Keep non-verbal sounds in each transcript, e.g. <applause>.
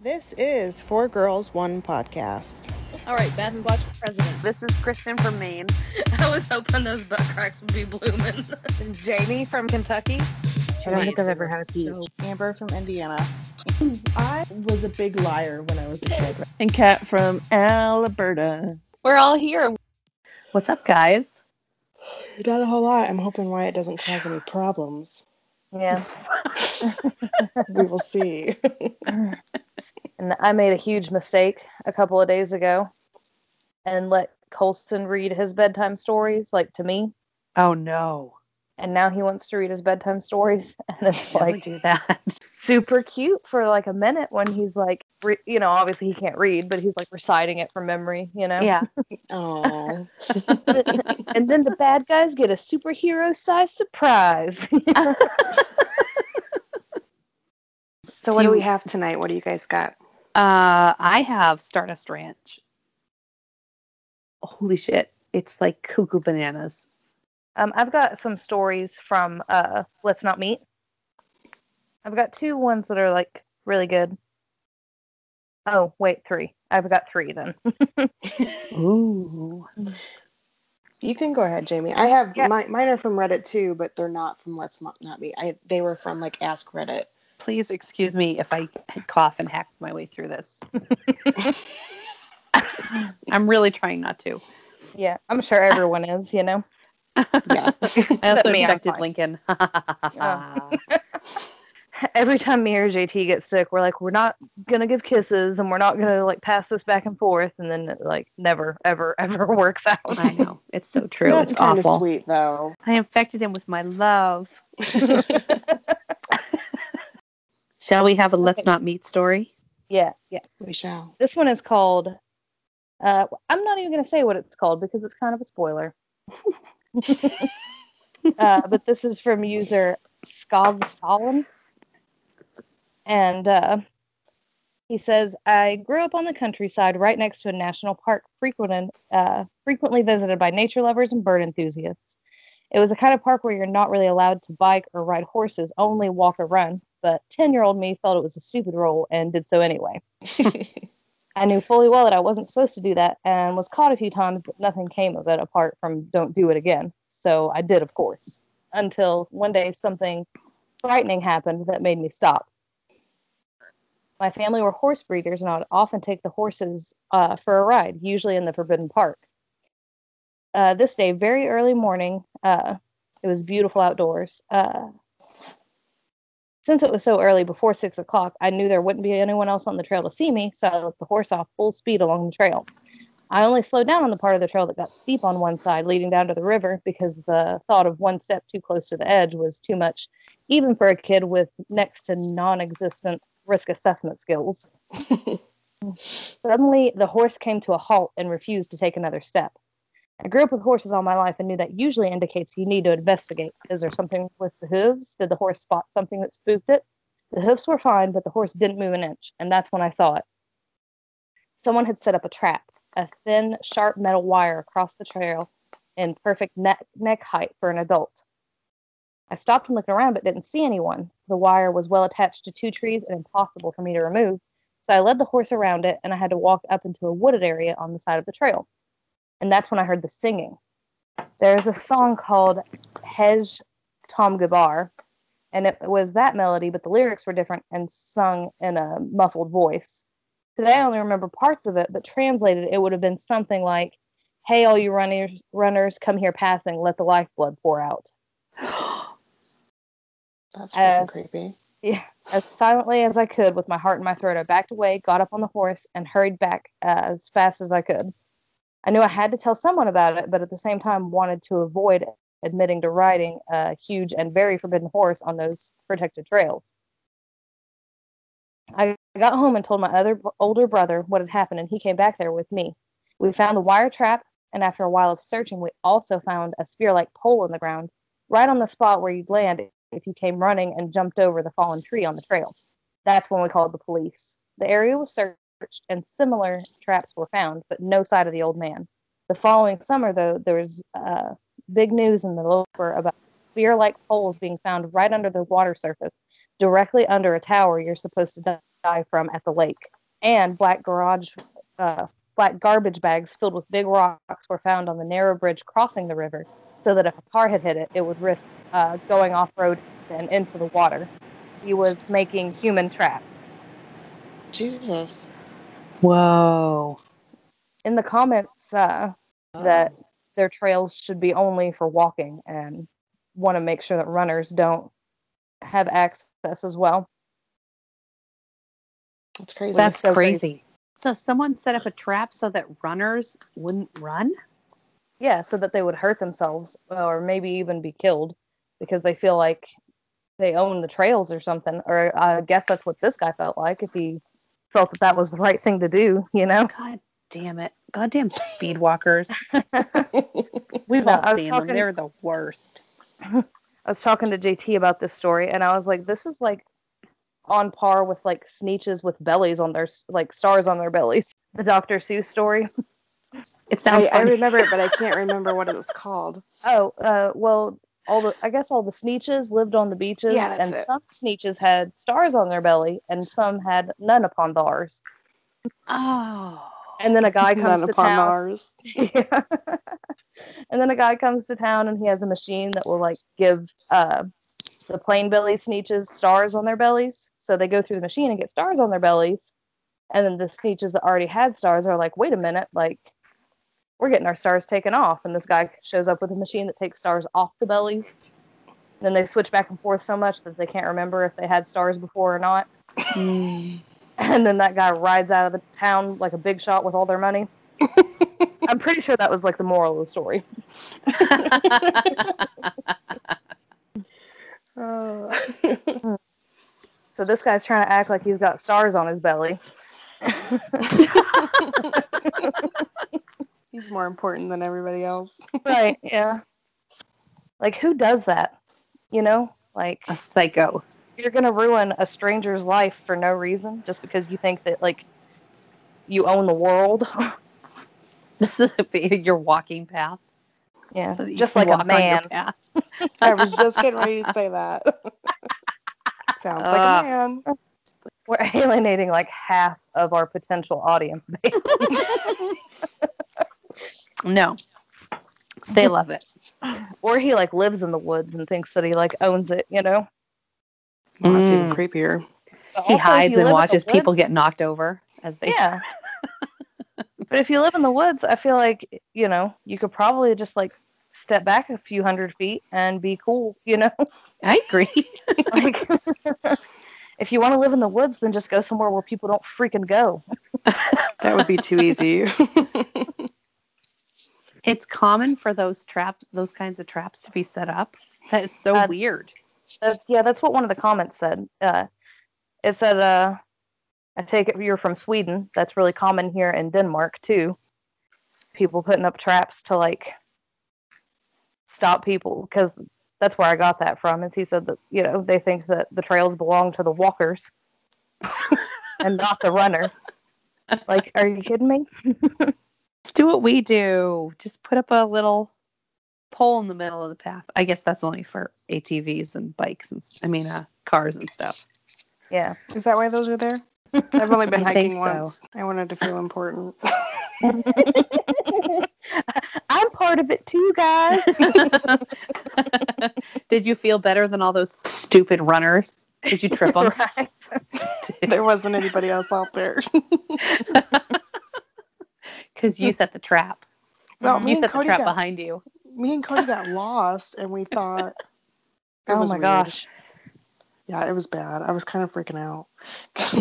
This is Four Girls, One Podcast. All right, Beth's watch president. This is Kristen from Maine. <laughs> I was hoping those butt cracks would be blooming. <laughs> Jamie from Kentucky. I don't think I've ever had a peach. So- Amber from Indiana. <laughs> I was a big liar when I was a kid. And Kat from Alberta. We're all here. What's up, guys? Not a whole lot. I'm hoping Wyatt doesn't cause any problems. Yeah. We will see. And I made a huge mistake a couple of days ago and let Colson read his bedtime stories, like to me. Oh no! And now he wants to read his bedtime stories. <laughs> And it's Don't like do that. <laughs> super cute for like a minute when he's like, re- you know, obviously he can't read, but he's like reciting it from memory, you know? yeah. <laughs> Oh, and then the bad guys get a superhero sized surprise. So what do we have tonight? What do you guys got? Uh, I have Stardust Ranch. Holy shit! It's like cuckoo bananas. Um, I've got some stories from uh, Let's Not Meet. I've got two ones that are like really good. Oh, wait, three. I've got three then. <laughs> <laughs> Ooh. you can go ahead, Jamie. I have Yeah. my, mine are from Reddit too, but they're not from Let's Not, not Be. I they were from like Ask Reddit. Please excuse me if I cough and hack my way through this. <laughs> I'm really trying not to. yeah, I'm sure everyone is, you know? Yeah. <laughs> I also me, infected fine. Lincoln. <laughs> Every time me or JT gets sick, we're like, we're not going to give kisses and we're not going to like pass this back and forth. And then it like never, ever, ever works out. I know it's so true. That's it's kind of awful. sweet though. I infected him with my love. Shall we have a let's Okay. not meet story? yeah, yeah. We shall. This one is called. Uh, I'm not even going to say what it's called because it's kind of a spoiler. <laughs> uh, but this is from user Skovs Fallen. And uh, he says, I grew up on the countryside right next to a national park frequented, uh, frequently visited by nature lovers and bird enthusiasts. It was a kind of park where you're not really allowed to bike or ride horses, only walk or run. But 10 year old me felt it was a stupid rule and did so anyway. <laughs> I knew fully well that I wasn't supposed to do that and was caught a few times, but nothing came of it apart from don't do it again. So I did, of course, until one day something frightening happened that made me stop. My family were horse breeders, and I would often take the horses uh, for a ride, usually in the Forbidden Park. Uh, this day, very early morning, uh, it was beautiful outdoors. Uh, since it was so early, before six o'clock, I knew there wouldn't be anyone else on the trail to see me, so I let the horse off full speed along the trail. I only slowed down on the part of the trail that got steep on one side, leading down to the river, because the thought of one step too close to the edge was too much, even for a kid with next to non existent risk assessment skills. <laughs> Suddenly, the horse came to a halt and refused to take another step. I grew up with horses all my life and knew that usually indicates you need to investigate. Is there something with the hooves? Did the horse spot something that spooked it? The hoofs were fine, but the horse didn't move an inch, and that's when I saw it. Someone had set up a trap, a thin, sharp metal wire across the trail in perfect neck, neck height for an adult. I stopped and looked around but didn't see anyone. The wire was well attached to two trees and impossible for me to remove, so I led the horse around it and I had to walk up into a wooded area on the side of the trail. And that's when I heard the singing. There's a song called Hej Tomtegubbar, and it was that melody, but the lyrics were different and sung in a muffled voice. Today I only remember parts of it, but translated it would have been something like, Hey, all you runners, runners, come here passing, let the lifeblood pour out. <gasps> That's Uh, creepy. Yeah, as silently as I could, with my heart in my throat, I backed away, got up on the horse, and hurried back uh, as fast as I could. I knew I had to tell someone about it, but at the same time wanted to avoid admitting to riding a huge and very forbidden horse on those protected trails. I got home and told my other older brother what had happened, and he came back there with me. We found a wire trap, and after a while of searching, we also found a spear like pole in the ground, right on the spot where you'd land if you came running and jumped over the fallen tree on the trail. That's when we called the police. The area was searched and similar traps were found, but no sight of the old man. The following summer, though, there was uh, big news in the local about spear like poles being found right under the water surface, directly under a tower you're supposed to die from at the lake. And black garage, uh, black garbage bags filled with big rocks were found on the narrow bridge crossing the river, so that if a car had hit it, it would risk uh, going off road and into the water. He was making human traps. Jesus. Whoa. In the comments, uh, that their trails should be only for walking and want to make sure that runners don't have access as well. That's crazy. That's so crazy. So someone set up a trap so that runners wouldn't run? Yeah, so that they would hurt themselves or maybe even be killed because they feel like they own the trails or something. Or I guess that's what this guy felt like if he felt that that was the right thing to do, you know? God damn it. Goddamn speed walkers. <laughs> We've all I seen talking- them. They're the worst. <laughs> I was talking to JT about this story and I was like, this is like on par with like sneetches with bellies on their like stars on their bellies. <laughs> The Dr. Seuss story. It sounds I, I remember it, but I can't remember what it was called. Oh, uh, well, all the I guess all the sneetches lived on the beaches, Yeah, and it. some sneetches had stars on their belly, and some had none upon theirs. Oh. And then a guy <laughs> comes None to upon town. ours. <laughs> Yeah. and then a guy comes to town, and he has a machine that will like give uh, the plain belly sneetches stars on their bellies. So they go through the machine and get stars on their bellies, and then the sneetches that already had stars are like, wait a minute, like. We're getting our stars taken off, and this guy shows up with a machine that takes stars off the bellies. And Then they switch back and forth so much that they can't remember if they had stars before or not. Mm. And then that guy rides out of the town like a big shot with all their money. <laughs> I'm pretty sure that was like the moral of the story. <laughs> Oh. <laughs> So this guy's trying to act like he's got stars on his belly. He's more important than everybody else. <laughs> right, yeah. Like who does that? You know? Like a psycho. you're gonna ruin a stranger's life for no reason just because you think that like you own the world. <laughs> This <laughs> is your walking path. yeah. so Just like a man. I was just getting ready to say that. Sounds like a uh, man. We're alienating like half of our potential audience base. No. They <laughs> love it. or he like lives in the woods and thinks that he like owns it, you know? Well, that's even Mm. creepier. But He also, hides you and live in the watches people get knocked over as they Yeah. <laughs> but if you live in the woods, I feel like, you know, you could probably just like step back a few hundred feet and be cool, you know? I agree. <laughs> like if you want to live in the woods, then just go somewhere where people don't freaking go. That would be too easy. It's common for those traps, those kinds of traps to be set up. That is so Uh, weird. That's yeah, that's what one of the comments said. Uh it said uh I take it you're from Sweden. That's really common here in Denmark too. People putting up traps to like stop people because that's where I got that from. Is he said that you know they think that the trails belong to the walkers <laughs> and not the runner. Like, are you kidding me? <laughs> do what we do. Just put up a little pole in the middle of the path. I guess that's only for ATVs and bikes and s- I mean uh, cars and stuff. Yeah. Is that why those are there? <laughs> I've only been hiking so. once. I wanted to feel important. <laughs> <laughs> I'm part of it too, guys. Did you feel better than all those stupid runners? Did you trip on? right. there wasn't anybody else out there. Because you set the trap. Well, you set the Cody trap got behind you. me and Cody got lost, and we thought. <laughs> Oh my weird. gosh. Yeah, it was bad. I was kind of freaking out.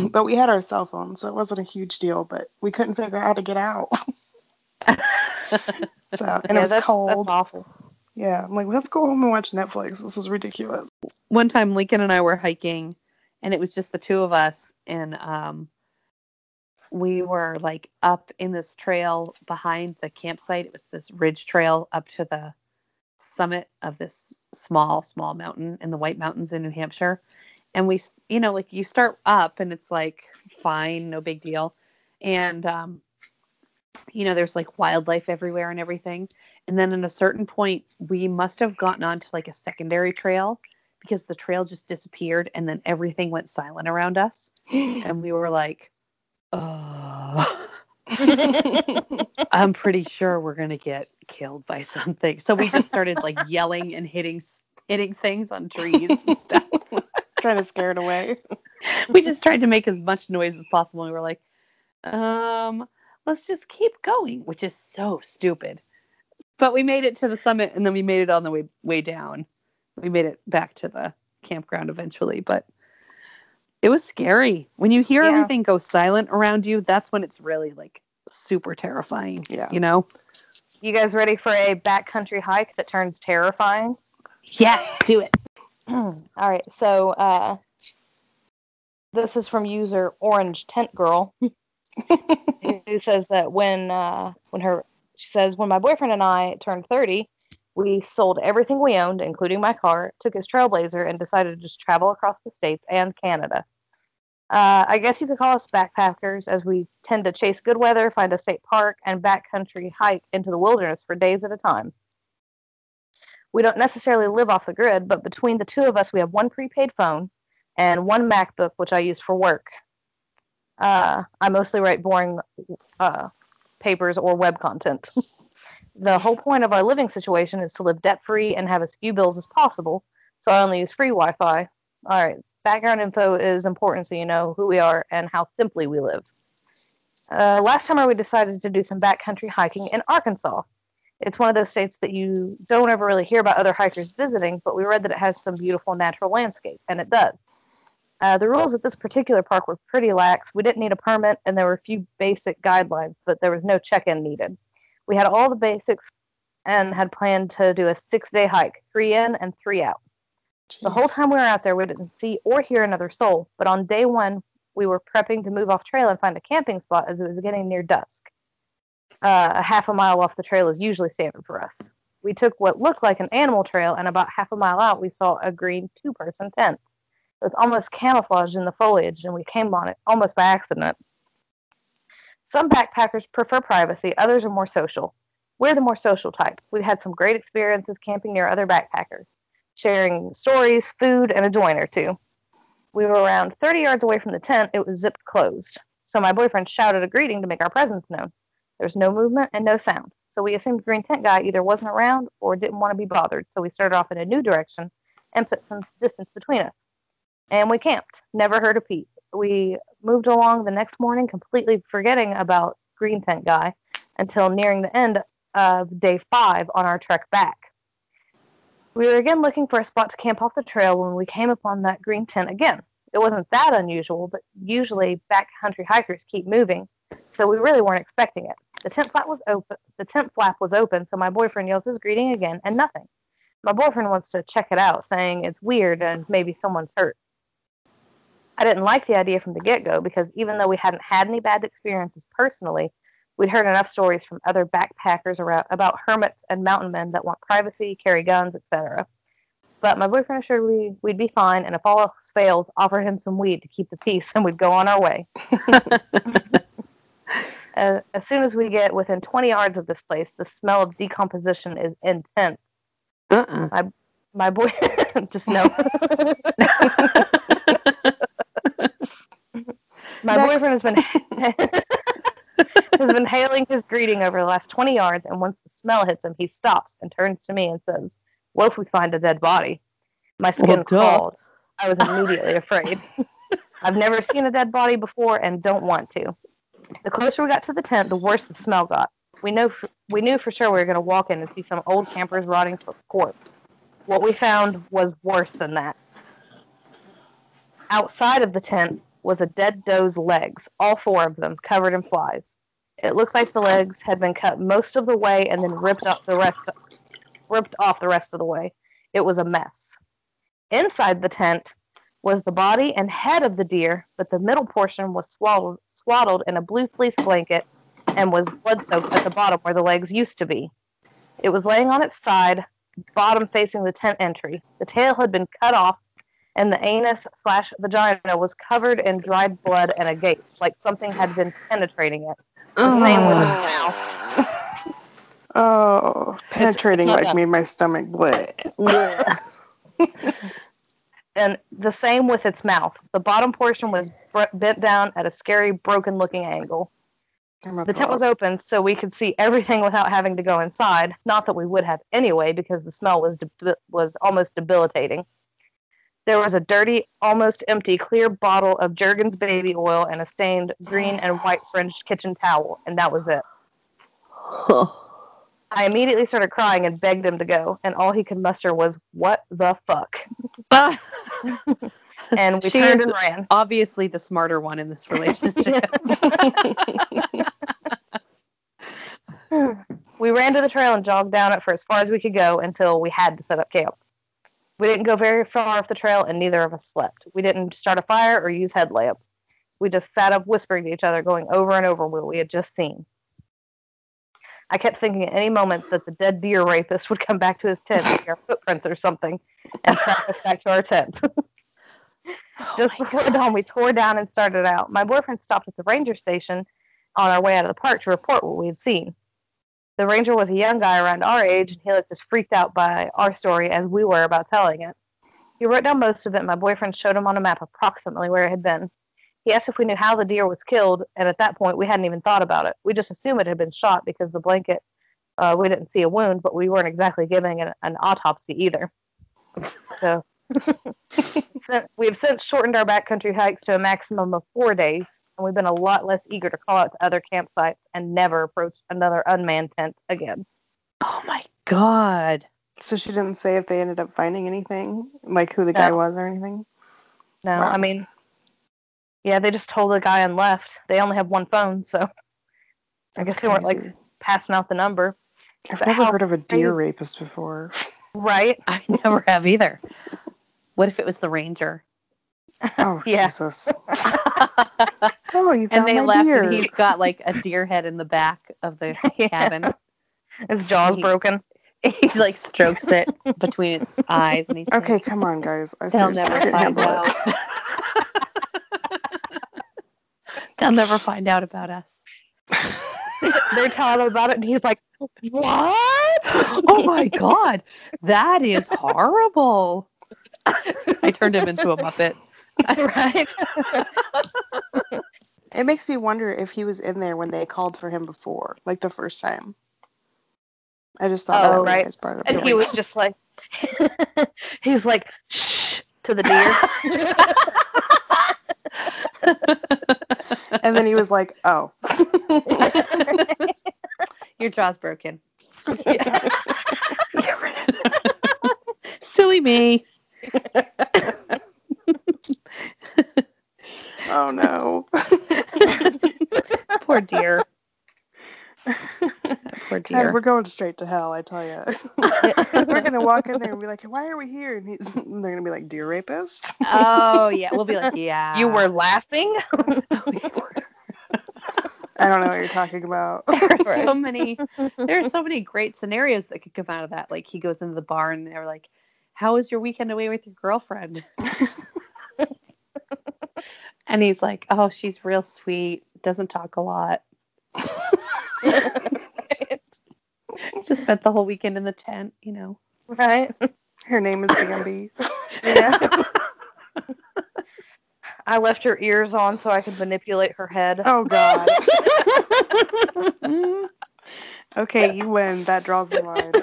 <laughs> but we had our cell phones, so it wasn't a huge deal, but we couldn't figure out how to get out. <laughs> so, and yeah, it was that's, cold. that's awful. Yeah, I'm like, let's go home and watch Netflix. This is ridiculous. One time, Lincoln and I were hiking, and it was just the two of us, and um, we were like up in this trail behind the campsite. It was this ridge trail up to the summit of this small, small mountain in the White Mountains in New Hampshire. And we, you know, like you start up and it's like fine, no big deal. And, um, you know, there's like wildlife everywhere and everything. And then at a certain point, we must have gotten onto like a secondary trail because the trail just disappeared and then everything went silent around us. <gasps> And we were like, oh, <laughs> I'm pretty sure we're to get killed by something. So we just started like yelling and hitting, hitting things on trees and stuff. <laughs> Trying to scare it away. we just tried to make as much noise as possible. And We were like, um, let's just keep going, which is so stupid. But we made it to the summit and then we made it on the way way down. We made it back to the campground eventually, but it was scary. When you hear Yeah. everything go silent around you, that's when it's really like super terrifying. Yeah. You know? You guys ready for a backcountry hike that turns terrifying? Yes, do it. <clears throat> All right, so uh, this is from user Orange Tent Girl, <laughs> who says that when uh, when her she says when my boyfriend and I turned thirty, we sold everything we owned, including my car, took his Trailblazer, and decided to just travel across the states and Canada. Uh, I guess you could call us backpackers, as we tend to chase good weather, find a state park, and backcountry hike into the wilderness for days at a time we don't necessarily live off the grid, but between the two of us, we have one prepaid phone and one MacBook, which I use for work. Uh, I mostly write boring uh, papers or web content. <laughs> the whole point of our living situation is to live debt free and have as few bills as possible, so I only use free Wi Fi. All right, background info is important so you know who we are and how simply we live. Uh, last summer, we decided to do some backcountry hiking in Arkansas. It's one of those states that you don't ever really hear about other hikers visiting, but we read that it has some beautiful natural landscape, and it does. Uh, the rules at this particular park were pretty lax. We didn't need a permit, and there were a few basic guidelines, but there was no check in needed. We had all the basics and had planned to do a six day hike, three in and three out. The whole time we were out there, we didn't see or hear another soul, but on day one, we were prepping to move off trail and find a camping spot as it was getting near dusk. Uh, a half a mile off the trail is usually standard for us. We took what looked like an animal trail, and about half a mile out, we saw a green two person tent. It was almost camouflaged in the foliage, and we came on it almost by accident. Some backpackers prefer privacy, others are more social. We're the more social type. We've had some great experiences camping near other backpackers, sharing stories, food, and a joint or two. We were around 30 yards away from the tent. It was zipped closed. So my boyfriend shouted a greeting to make our presence known. There was no movement and no sound. So we assumed the Green Tent Guy either wasn't around or didn't want to be bothered. So we started off in a new direction and put some distance between us. And we camped. Never heard a peep. We moved along the next morning, completely forgetting about Green Tent Guy until nearing the end of day five on our trek back. We were again looking for a spot to camp off the trail when we came upon that green tent again. It wasn't that unusual, but usually backcountry hikers keep moving, so we really weren't expecting it. The tent flap was open. The tent flap was open, so my boyfriend yells his greeting again, and nothing. My boyfriend wants to check it out, saying it's weird and maybe someone's hurt. I didn't like the idea from the get go because even though we hadn't had any bad experiences personally, we'd heard enough stories from other backpackers around, about hermits and mountain men that want privacy, carry guns, etc. But my boyfriend assured me we'd be fine, and if all else fails, offer him some weed to keep the peace, and we'd go on our way. <laughs> Uh, as soon as we get within 20 yards of this place, the smell of decomposition is intense. Uh-uh. My boy, <laughs> just no. <laughs> My Next. boyfriend has been <laughs> has been hailing his greeting over the last 20 yards, and once the smell hits him, he stops and turns to me and says, "What if we find a dead body?" My skin Well, crawled. I was immediately afraid. <laughs> I've never seen a dead body before and don't want to. The closer we got to the tent, the worse the smell got. We know for, we knew for sure we were going to walk in and see some old campers rotting for corpse. What we found was worse than that. Outside of the tent was a dead doe's legs, all four of them covered in flies. It looked like the legs had been cut most of the way and then ripped off the rest ripped off the rest of the way. It was a mess. Inside the tent was the body and head of the deer, but the middle portion was swaddled, swaddled in a blue fleece blanket and was blood soaked at the bottom where the legs used to be. It was laying on its side, bottom facing the tent entry. The tail had been cut off, and the anus slash vagina was covered in dried blood and a gape, like something had been penetrating it. The same with its mouth. Oh, penetrating not like done. made my stomach bleh. <laughs> and the same with its mouth. The bottom portion was br- bent down at a scary, broken looking angle. I'm The tent was open so we could see everything without having to go inside. Not that we would have anyway, because the smell was debi- was almost debilitating. There was a dirty, almost empty, clear bottle of Jergens baby oil and a stained green and white fringed kitchen towel, and that was it. I immediately started crying and begged him to go, and all he could muster was, "What the fuck?" <laughs> And we She turned and ran. obviously the smarter one in this <laughs> relationship. We ran to the trail and jogged down it for as far as we could go until we had to set up camp. We didn't go very far off the trail, and neither of us slept. We didn't start a fire or use headlamp. We just sat up whispering to each other, going over and over what we had just seen. I kept thinking at any moment that the dead deer rapist would come back to his tent and our footprints or something and track us back to our tent. <laughs> Oh just before dawn, we tore down and started out. My boyfriend stopped at the ranger station on our way out of the park to report what we had seen. The ranger was a young guy around our age, and he looked as freaked out by our story as we were about telling it. He wrote down most of it, my boyfriend showed him on a map approximately where it had been. He asked if we knew how the deer was killed, and at that point, we hadn't even thought about it. We just assumed it had been shot because the blanket, uh, we didn't see a wound, but we weren't exactly giving it an autopsy either. So <laughs> we have since shortened our backcountry hikes to a maximum of four days, and we've been a lot less eager to call out to other campsites and never approach another unmanned tent again. oh my god. So she didn't say if they ended up finding anything, like who the guy was or anything. No, Wow. I mean, yeah, they just told the guy and left. They only have one phone, so I That's guess they weren't like passing out the number. I've but never how heard of a deer crazy- rapist before. <laughs> Right? I never have either. What if it was the ranger? Oh <laughs> Yeah. Jesus! <laughs> Oh, you found and they my left deer. and he's got like a deer head in the back of the <laughs> Yeah. cabin. His jaw's He- broken. <laughs> He like strokes it between its eyes and he's <laughs> Okay, like, come on, guys. I They'll never find handle out. They'll never find out about us. They're telling him about it, and he's like, "What?" oh my god. That is horrible. I turned him into a Muppet. <laughs> right? It makes me wonder if he was in there when they called for him before, like the first time. I just thought Oh, that right. you guys brought it. And he was just like, <laughs> he's like, "Shh" to the deer. and then he was like, "Oh, <laughs> Your jaw's broken. Silly me. Oh no." <laughs> Poor dear. Poor God, dear. we're going straight to hell, I tell you. <laughs> we're gonna walk in there and be like, "Why are we here?" And, he's, <laughs> and they're gonna be like, "Dear rapist." Oh yeah, we'll be like, yeah. you were laughing. Oh, I don't know what you're talking about. There are so many. There are so many great scenarios that could come out of that. Like he goes into the bar and they're like, "How was your weekend away with your girlfriend?" <laughs> and he's like, "Oh, she's real sweet. Doesn't talk a lot. <laughs> Just spent the whole weekend in the tent. You know." right? Her name is Bambi. Yeah. <laughs> I left her ears on so I could manipulate her head. Oh God. okay, you win. That draws the line.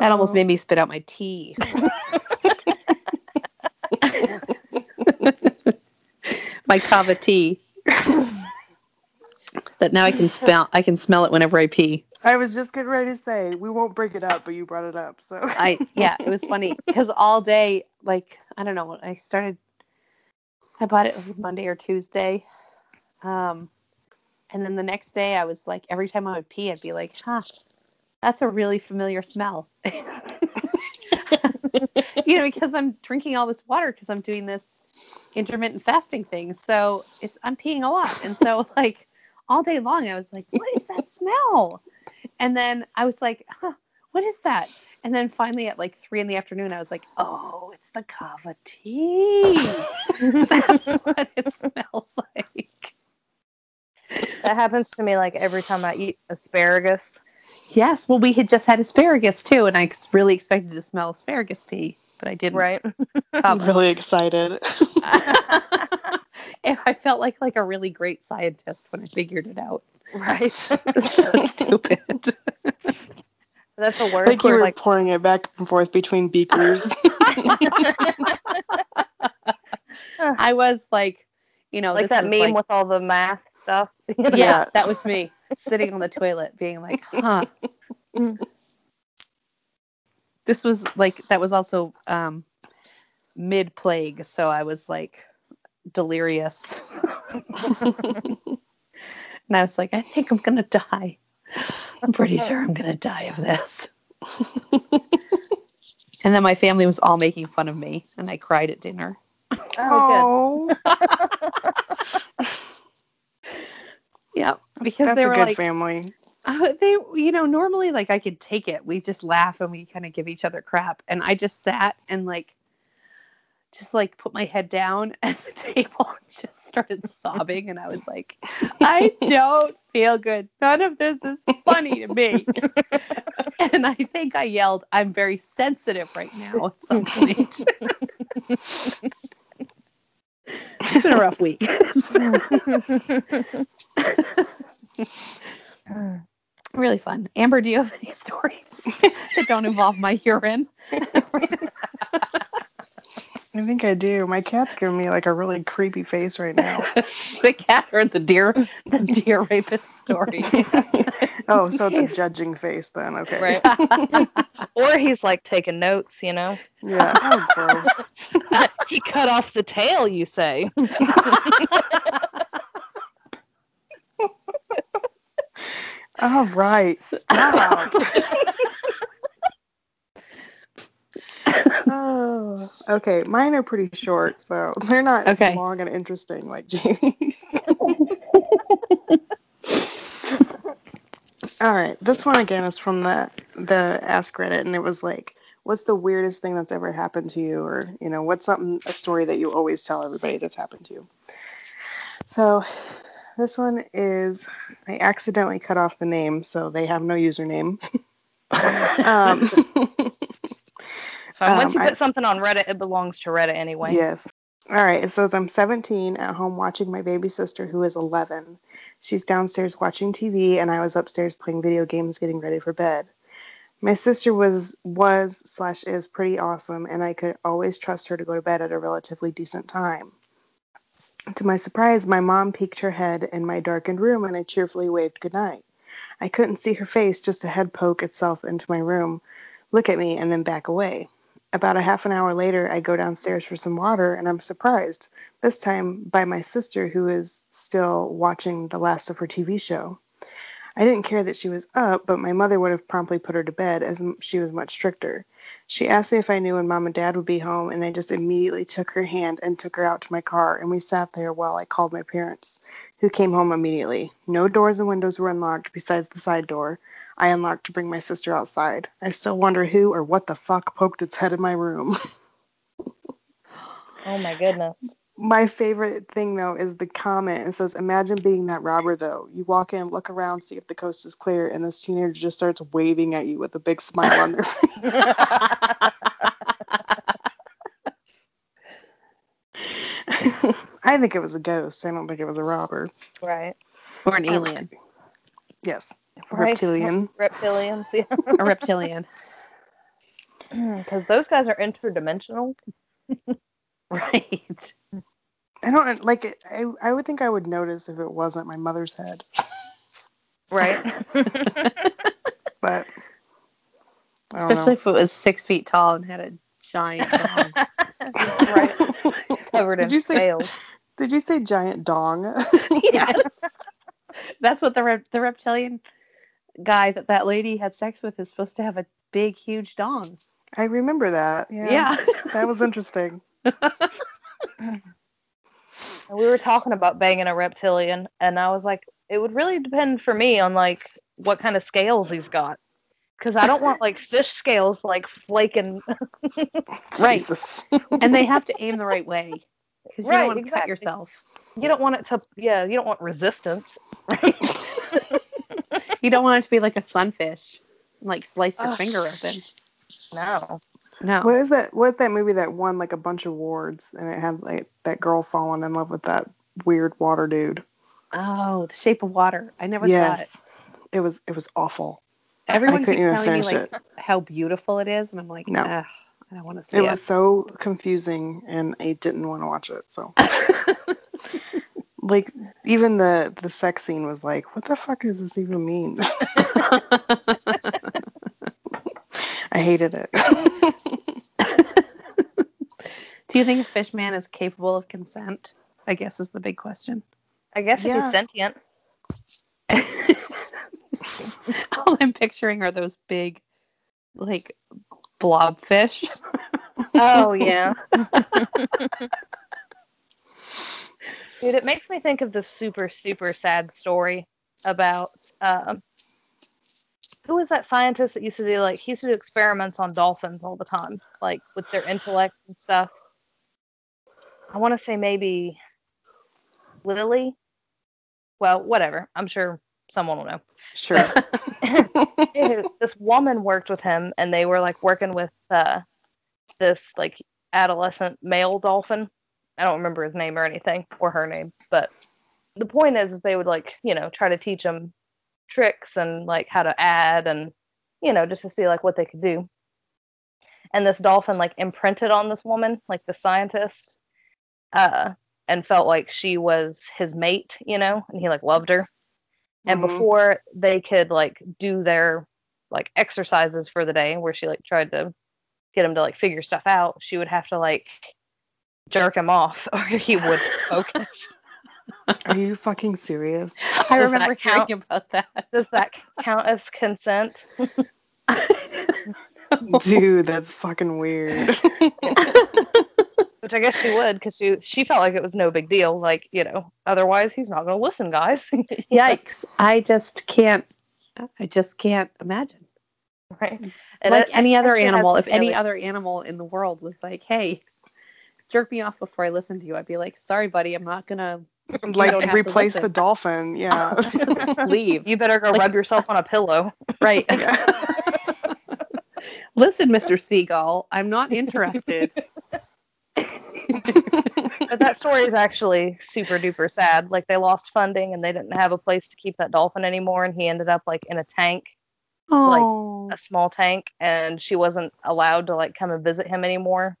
That almost Oh. made me spit out my tea. <laughs> my kava tea. that now I can smell. I can smell it whenever I pee. I was just getting ready to say we won't bring it up, but you brought it up. So I yeah, it was funny because all day, like I don't know, I started. I bought it Monday or Tuesday, um, and then the next day I was like, every time I would pee, I'd be like, "Huh, that's a really familiar smell." <laughs> you know, because I'm drinking all this water because I'm doing this intermittent fasting thing, so I'm peeing a lot, and so <laughs> like all day long I was like, "What is that smell?" And then I was like, "Huh, what is that?" And then finally at like three in the afternoon, I was like, oh, it's the kava tea. <laughs> That's what it smells like. That happens to me like every time I eat asparagus. Yes, well, we had just had asparagus too, and I really expected to smell asparagus pee, but I didn't. Right. <laughs> I'm really excited. <laughs> And I felt like like a really great scientist when I figured it out. Right. <laughs> so stupid. That's the word. like you were like pouring it back and forth between beakers. I was like, you know, like this that meme like- with all the math stuff. <laughs> yeah, Yeah. that was me sitting on the toilet being like, <laughs> huh. this was like that was also um mid plague, so I was like delirious. <laughs> and I was like, I think I'm gonna die. I'm pretty sure I'm gonna die of this. and then my family was all making fun of me, and I cried at dinner. Oh, oh, Yeah, because that's they a were good like, family. <laughs> Uh, they, you know, normally like I could take it. We just laugh and we kind of give each other crap. And I just sat and like, just like put my head down <laughs> at the table and just started sobbing. And I was like, I <laughs> don't feel good. None of this is funny to me. and I think I yelled, I'm very sensitive right now at some point. It's been a rough week. <laughs> <laughs> Really fun. Amber, do you have any stories <laughs> that don't involve my urine? I think I do. My cat's giving me like a really creepy face right now. <laughs> the cat or the deer, the deer rapist story. <laughs> oh, so it's a <laughs> judging face then. Okay. Right. or he's like taking notes, you know. Yeah. Oh, gross. he cut off the tail, you say. All right. Stop. Okay. Mine are pretty short, so <laughs> they're not Okay. long and interesting like Jamie's. <laughs> All right. This one again is from the the Ask Reddit, and it was like, "What's the weirdest thing that's ever happened to you?" Or you know, what's something a story that you always tell everybody that's happened to you. So, this one is I accidentally cut off the name, so they have no username. <laughs> um, Fine. Once Um, you I- put something on Reddit, it belongs to Reddit anyway. Yes. All right. It says I'm 17 at home watching my baby sister who is 11. She's downstairs watching TV, and I was upstairs playing video games, getting ready for bed. My sister was was slash is pretty awesome, and I could always trust her to go to bed at a relatively decent time. To my surprise, my mom peeked her head in my darkened room, and I cheerfully waved goodnight. I couldn't see her face, just a head poke itself into my room, look at me, and then back away. About a half an hour later, I go downstairs for some water and I'm surprised, this time by my sister who is still watching the last of her TV show. I didn't care that she was up, but my mother would have promptly put her to bed as she was much stricter. She asked me if I knew when mom and dad would be home, and I just immediately took her hand and took her out to my car, and we sat there while I called my parents, who came home immediately. No doors and windows were unlocked besides the side door. I unlocked to bring my sister outside. I still wonder who or what the fuck poked its head in my room. <laughs> Oh my goodness. my favorite thing though is the comment. It says, "Imagine being that robber though. You walk in, look around, see if the coast is clear, and this teenager just starts waving at you with a big smile on their <laughs> face." <laughs> I think it was a ghost. I don't think it was a robber. right. or an alien. Yes, a Right. reptilian. <laughs> Reptilians, yeah. A reptilian. <clears throat> Because those guys are interdimensional. Right. I don't like it. I, I would think I would notice if it wasn't my mother's head, <laughs> Right. but I don't Especially if it was six feet tall and had a giant dong. <laughs> right. Covered Did in you say- scales. Did you say giant dong? yes. That's what the rep- the reptilian guy that that lady had sex with is supposed to have a big, huge dong. I remember that. Yeah, Yeah. that was interesting. <laughs> <laughs> We were talking about banging a reptilian, and I was like, it would really depend for me on like what kind of scales he's got. Because I don't want like <laughs> fish scales like flaking. Right. And they have to aim the right way because you Right, don't want to cut yourself. You don't want it to, yeah, you don't want resistance, right? You don't want it to be like a sunfish. like slice your Ugh. finger open. No. No. What is that? What's that movie that won like a bunch of awards and it had like that girl falling in love with that weird water dude? Oh, The Shape of Water. I never saw it. yes, it was it was awful. Everyone couldn't keeps telling me finish like how beautiful it is, and I'm like, No. I don't want to see It it. was so confusing, and I didn't want to watch it. So, <laughs> like, even the the sex scene was like, what the fuck does this even mean? <laughs> I hated it. <laughs> Do you think a fish man is capable of consent? I guess is the big question. I guess if Yeah. he's sentient. <laughs> All I'm picturing are those big, like, blobfish. Oh yeah. Dude, it makes me think of this super, super sad story about um, who was that scientist that used to do like he used to do experiments on dolphins all the time, like with their intellect and stuff. I want to say maybe Lilly. Well, whatever. I'm sure someone will know. sure. <laughs> This woman worked with him and they were like working with uh this like adolescent male dolphin i don't remember his name or anything or her name but the point is, is they would like you know try to teach him tricks and like how to add and you know just to see like what they could do and this dolphin like imprinted on this woman like the scientist uh and felt like she was his mate you know and he like loved her and Mhm. before they could like do their like exercises for the day where she like tried to get him to like figure stuff out she would have to like jerk him off <laughs> or he would focus <laughs> Are you fucking serious? I Does remember hearing count? about that. does that count as consent <laughs> Dude, that's fucking weird. which i guess she would because she she felt like it was no big deal like you know otherwise he's not going to listen guys Yikes! I just can't. I just can't imagine. right and like it any other animal, if any other animal in the world was like, "Hey, jerk me off before I listen to you," I'd be like, "Sorry, buddy, I'm not gonna <laughs> don't like to replace the dolphin. Yeah. <laughs> <laughs> leave." you better go Like- rub yourself on a pillow right? Yeah. listen, Mr. Seagull, I'm not interested. But that story is actually super duper sad. Like they lost funding and they didn't have a place to keep that dolphin anymore, and he ended up like in a tank, like oh. a small tank, and she wasn't allowed to like come and visit him anymore.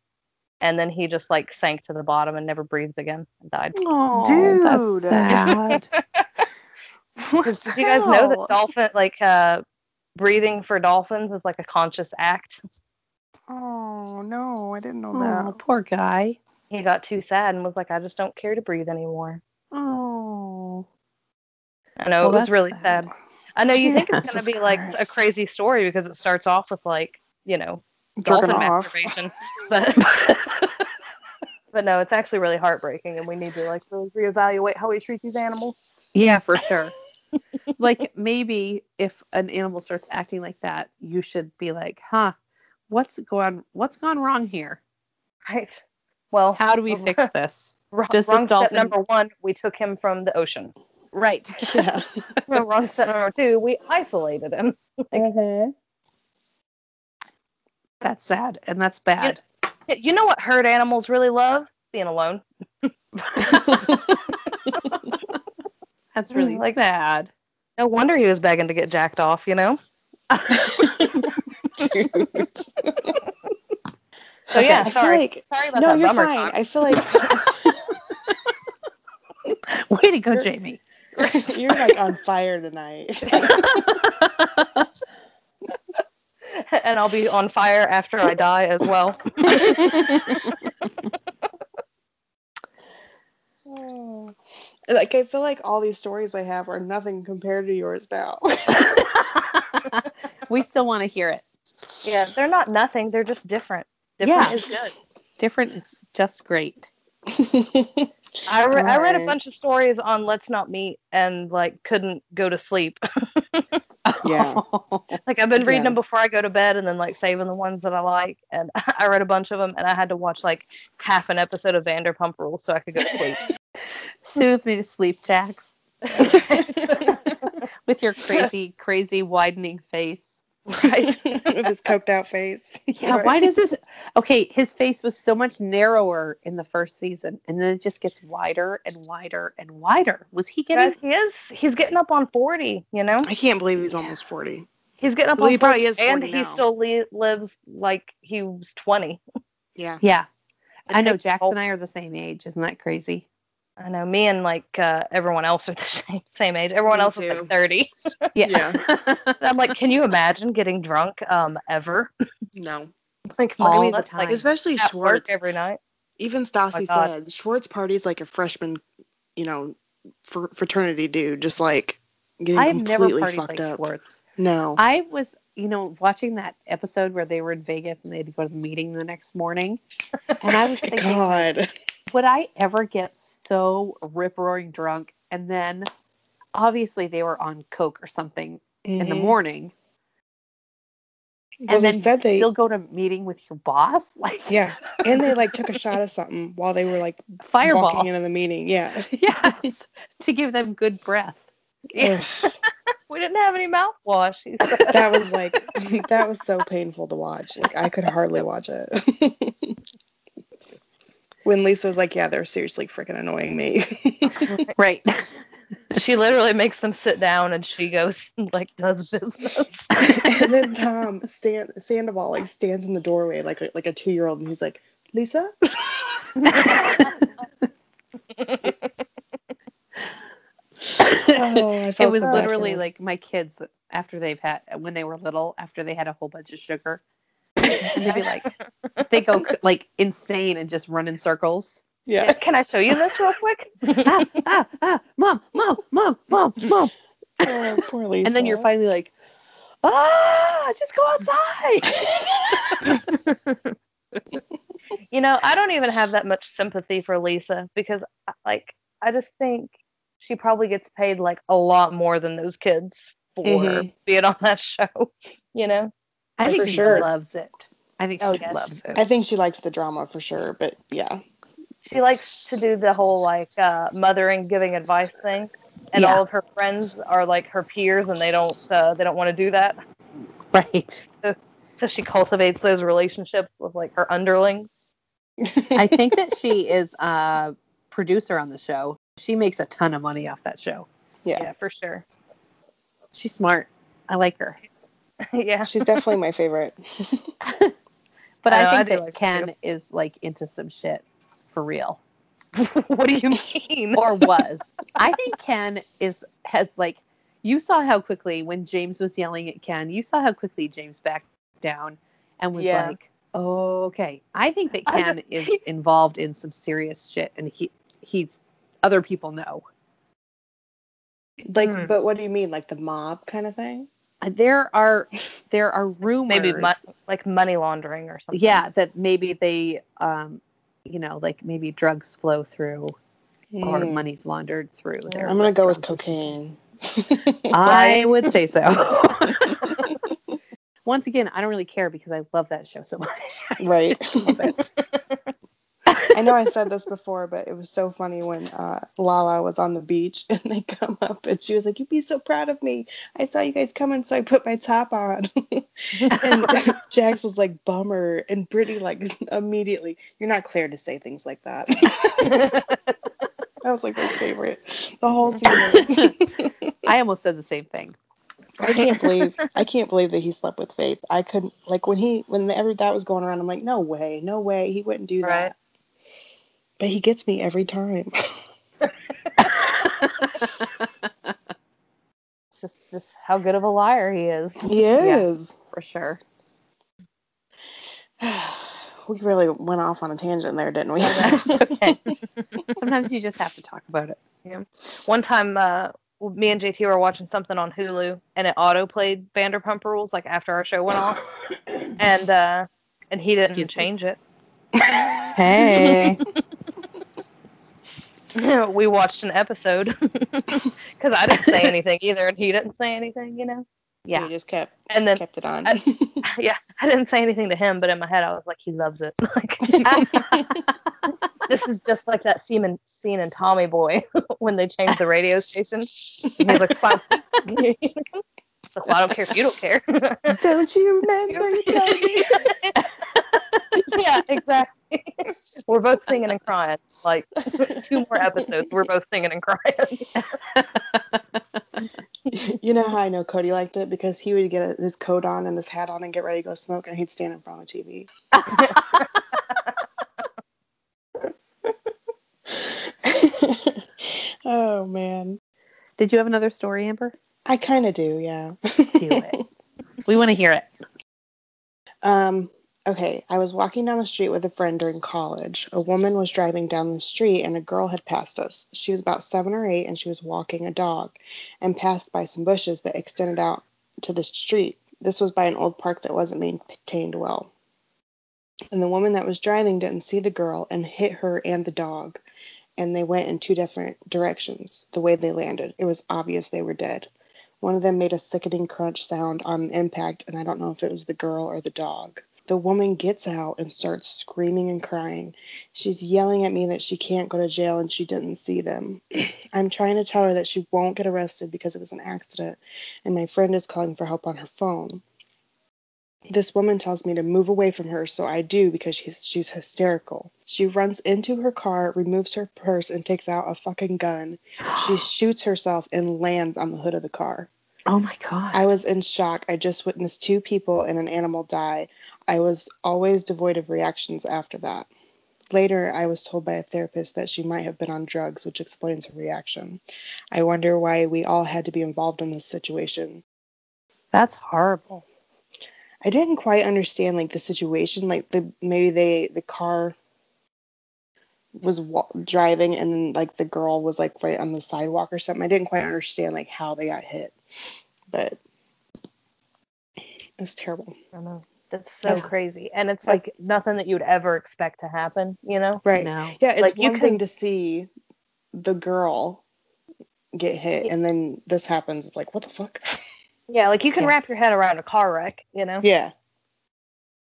And then he just like sank to the bottom and never breathed again and died. oh, Dude. that's sad. <laughs> Did the you guys know that hell? dolphin like uh breathing for dolphins is like a conscious act? Oh no, I didn't know oh, that. poor guy. He got too sad and was like, I just don't care to breathe anymore. Oh, I know Well, it was really sad. sad. I know you think it's <laughs> gonna be like a crazy story because it starts off with like, you know, Jerking dolphin off. masturbation. <laughs> <laughs> But but no, it's actually really heartbreaking and we need to like really reevaluate how we treat these animals. yeah, for <laughs> sure. like maybe if an animal starts acting like that, you should be like, "Huh, what's going? What's gone wrong here? Right. Well How do we fix this?" wrong, does this wrong step number one, we took him from the ocean. Right. Yeah. wrong step number two, we isolated him. Mm-hmm. That's sad and that's bad. You know what herd animals really love? Being alone. <laughs> That's really like- sad. No wonder he was begging to get jacked off, you know? Dude. <laughs> So yeah, I feel sorry. like sorry about no, that you're bummer fine. talk. I feel like <laughs> Way to go, Jamie. you're like on fire tonight. <laughs> and I'll be on fire after I die as well. <laughs> like I feel like all these stories I have are nothing compared to yours now. <laughs> we still want to hear it. Yeah, they're not nothing. They're just different. Different Yeah. is good. Different is just great. I, re- I read a bunch of stories on Let's Not Meet and like couldn't go to sleep. Yeah. <laughs> like I've been reading Yeah. them before I go to bed and then like saving the ones that I like. And <laughs> I read a bunch of them and I had to watch like half an episode of Vanderpump Rules so I could go to sleep. <laughs> Soothe me to sleep, Jax. With your crazy, crazy widening face. Right. <laughs> with his coked out face. <laughs> Yeah, Right. why does this? Okay, his face was so much narrower in the first season, and then it just gets wider and wider and wider. Was he getting? Guys, he is. He's getting up on forty. You know, I can't believe he's almost forty. he's getting up Well, on he probably 40, is and 40 he still li- lives like he was twenty. Yeah. Yeah, It I know. takes Jax all- and I are the same age. Isn't that crazy? I know. Me and like uh, everyone else are the <laughs> same same age. Everyone Me else is too. like thirty. <laughs> Yeah. <laughs> I'm like, can you imagine getting drunk um ever? No. like all my the time. like Especially at work Schwartz. every night. Even Stassi God. said Schwartz parties like a freshman, you know, fr- fraternity dude, just like getting I have completely partied fucked like up. Schwartz. No. I was, you know, watching that episode where they were in Vegas and they had to go to the meeting the next morning, and I was thinking, God. would I ever get so rip roaring drunk? And then, obviously, they were on coke or something in the Mhm. morning, Well, and they then said they. still go to meeting with your boss, <laughs> like Yeah, and they like took a shot of something while they were like fireball. walking into the meeting. Yeah. <laughs> yes, to give them good breath. Yeah. <laughs> we didn't have any mouthwash. that was like that was so painful to watch. Like I could hardly watch it. When Lisa was like, "Yeah, they're seriously freaking annoying me." <laughs> Right. she literally makes them sit down and she goes and like does business. <laughs> and then Tom stand Sandoval like stands in the doorway like like a two year old, and he's like, "Lisa." <laughs> Oh, I it was so literally like my kids after they've had when they were little after they had a whole bunch of sugar <laughs> and they'd be like they go like insane and just run in circles yeah. Can I show you this real quick? <laughs> ah, ah, ah, mom mom mom mom mom <laughs> Oh, poor Lisa. and then you're finally like ah just go outside you know, I don't even have that much sympathy for Lisa because like I just think she probably gets paid like a lot more than those kids for Mhm. being on that show. You know? I think For she sure. loves it i think Oh, she yes. loves it I think she likes the drama for sure, but yeah. She likes to do the whole like uh, mothering, giving advice thing, and Yeah. all of her friends are like her peers, and they don't uh, they don't want to do that. right So she cultivates those relationships with like her underlings. i <laughs> think that she is a producer on the show she makes a ton of money off that show Yeah. for sure. she's smart i like her <laughs> yeah. She's definitely my favorite. <laughs> But I I, know, I think do that like Ken too. is like into some shit for real, <laughs> what do you mean? or was. I think Ken is has like you saw how quickly when James was yelling at Ken, you saw how quickly James backed down and was Yeah. like, oh, "Okay." I think that Ken is involved in some serious shit, and he he's other people know. Like, Hmm. but what do you mean? Like the mob kind of thing? Uh, There are there are rumors, Maybe mo- like money laundering or something. yeah, that maybe they, um, you know, like maybe drugs flow through or Hmm. money's laundered through there. I'm gonna go with cocaine. I <laughs> would say so. <laughs> Once again, I don't really care because I love that show so much. <laughs> right. I know I said this before, but it was so funny when uh, Lala was on the beach <laughs> and they come up and she was like, "You'd be so proud of me. I saw you guys coming, so I put my top on." <laughs> and <laughs> Jax was like, "Bummer," and Brittany like immediately, "You're not clear to say things like that." that was like my favorite. The whole season. I almost said the same thing. I can't believe I can't believe that he slept with Faith. I couldn't like when he when ever that was going around. I'm like, no way, no way, he wouldn't do Right. that. But he gets me every time. <laughs> It's just just how good of a liar he is. he is. For sure. <sighs> we really went off on a tangent there, didn't we? <laughs> <laughs> Okay. Sometimes you just have to talk about it. Yeah. One time, uh, me and JT were watching something on Hulu, and it auto played Vanderpump Rules like after our show went off, and uh, and he didn't Excuse me. change it. Hey. <laughs> we watched an episode <laughs> because I didn't say anything either, and he didn't say anything, you know. So Yeah. you just kept And then, kept it on. I- <laughs> yeah, I didn't say anything to him, but in my head, I was like, he loves it. Like, this is just like that scene in, scene in Tommy Boy when they changed the radio station. And he's like, "Fine." Like, well, I don't care if you don't care. Don't you remember me? <laughs> yeah, exactly. we're both singing and crying. Like two more episodes, we're both singing and crying. <laughs> you know how I know Cody liked it because he would get his coat on and his hat on and get ready to go smoke, and he'd stand in front of the TV. <laughs> oh man, Did you have another story, Amber? I kind of do, yeah. Do it. we want to hear it. Um, okay, I was walking down the street with a friend during college. A woman was driving down the street and a girl had passed us. She was about seven or eight and she was walking a dog and passed by some bushes that extended out to the street. This was by an old park that wasn't maintained well. And the woman that was driving didn't see the girl and hit her and the dog. And they went in two different directions the way they landed. It was obvious they were dead. One of them made a sickening crunch sound on impact, and I don't know if it was the girl or the dog. The woman gets out and starts screaming and crying. She's yelling at me that she can't go to jail and she didn't see them. <clears throat> I'm trying to tell her that she won't get arrested because it was an accident, and my friend is calling for help on her phone. This woman tells me to move away from her, so I do because she's she's hysterical. She runs into her car, removes her purse, and takes out a fucking gun. She <gasps> shoots herself and lands on the hood of the car. Oh my god. I was in shock. I just witnessed two people and an animal die. I was always devoid of reactions after that. Later, I was told by a therapist that she might have been on drugs, which explains her reaction. I wonder why we all had to be involved in this situation. That's horrible. I didn't quite understand like the situation, like the maybe they the car was wa- driving and then like the girl was like right on the sidewalk or something. I didn't quite understand like how they got hit, but it's terrible. I don't know. That's so That's- crazy. And it's like nothing that you would ever expect to happen, you know? Right. No. Yeah, it's Like, you one thing could- to see the girl get hit, Yeah. and then this happens. It's like, what the fuck? <laughs> Yeah, like you can Yeah. wrap your head around a car wreck, you know? yeah,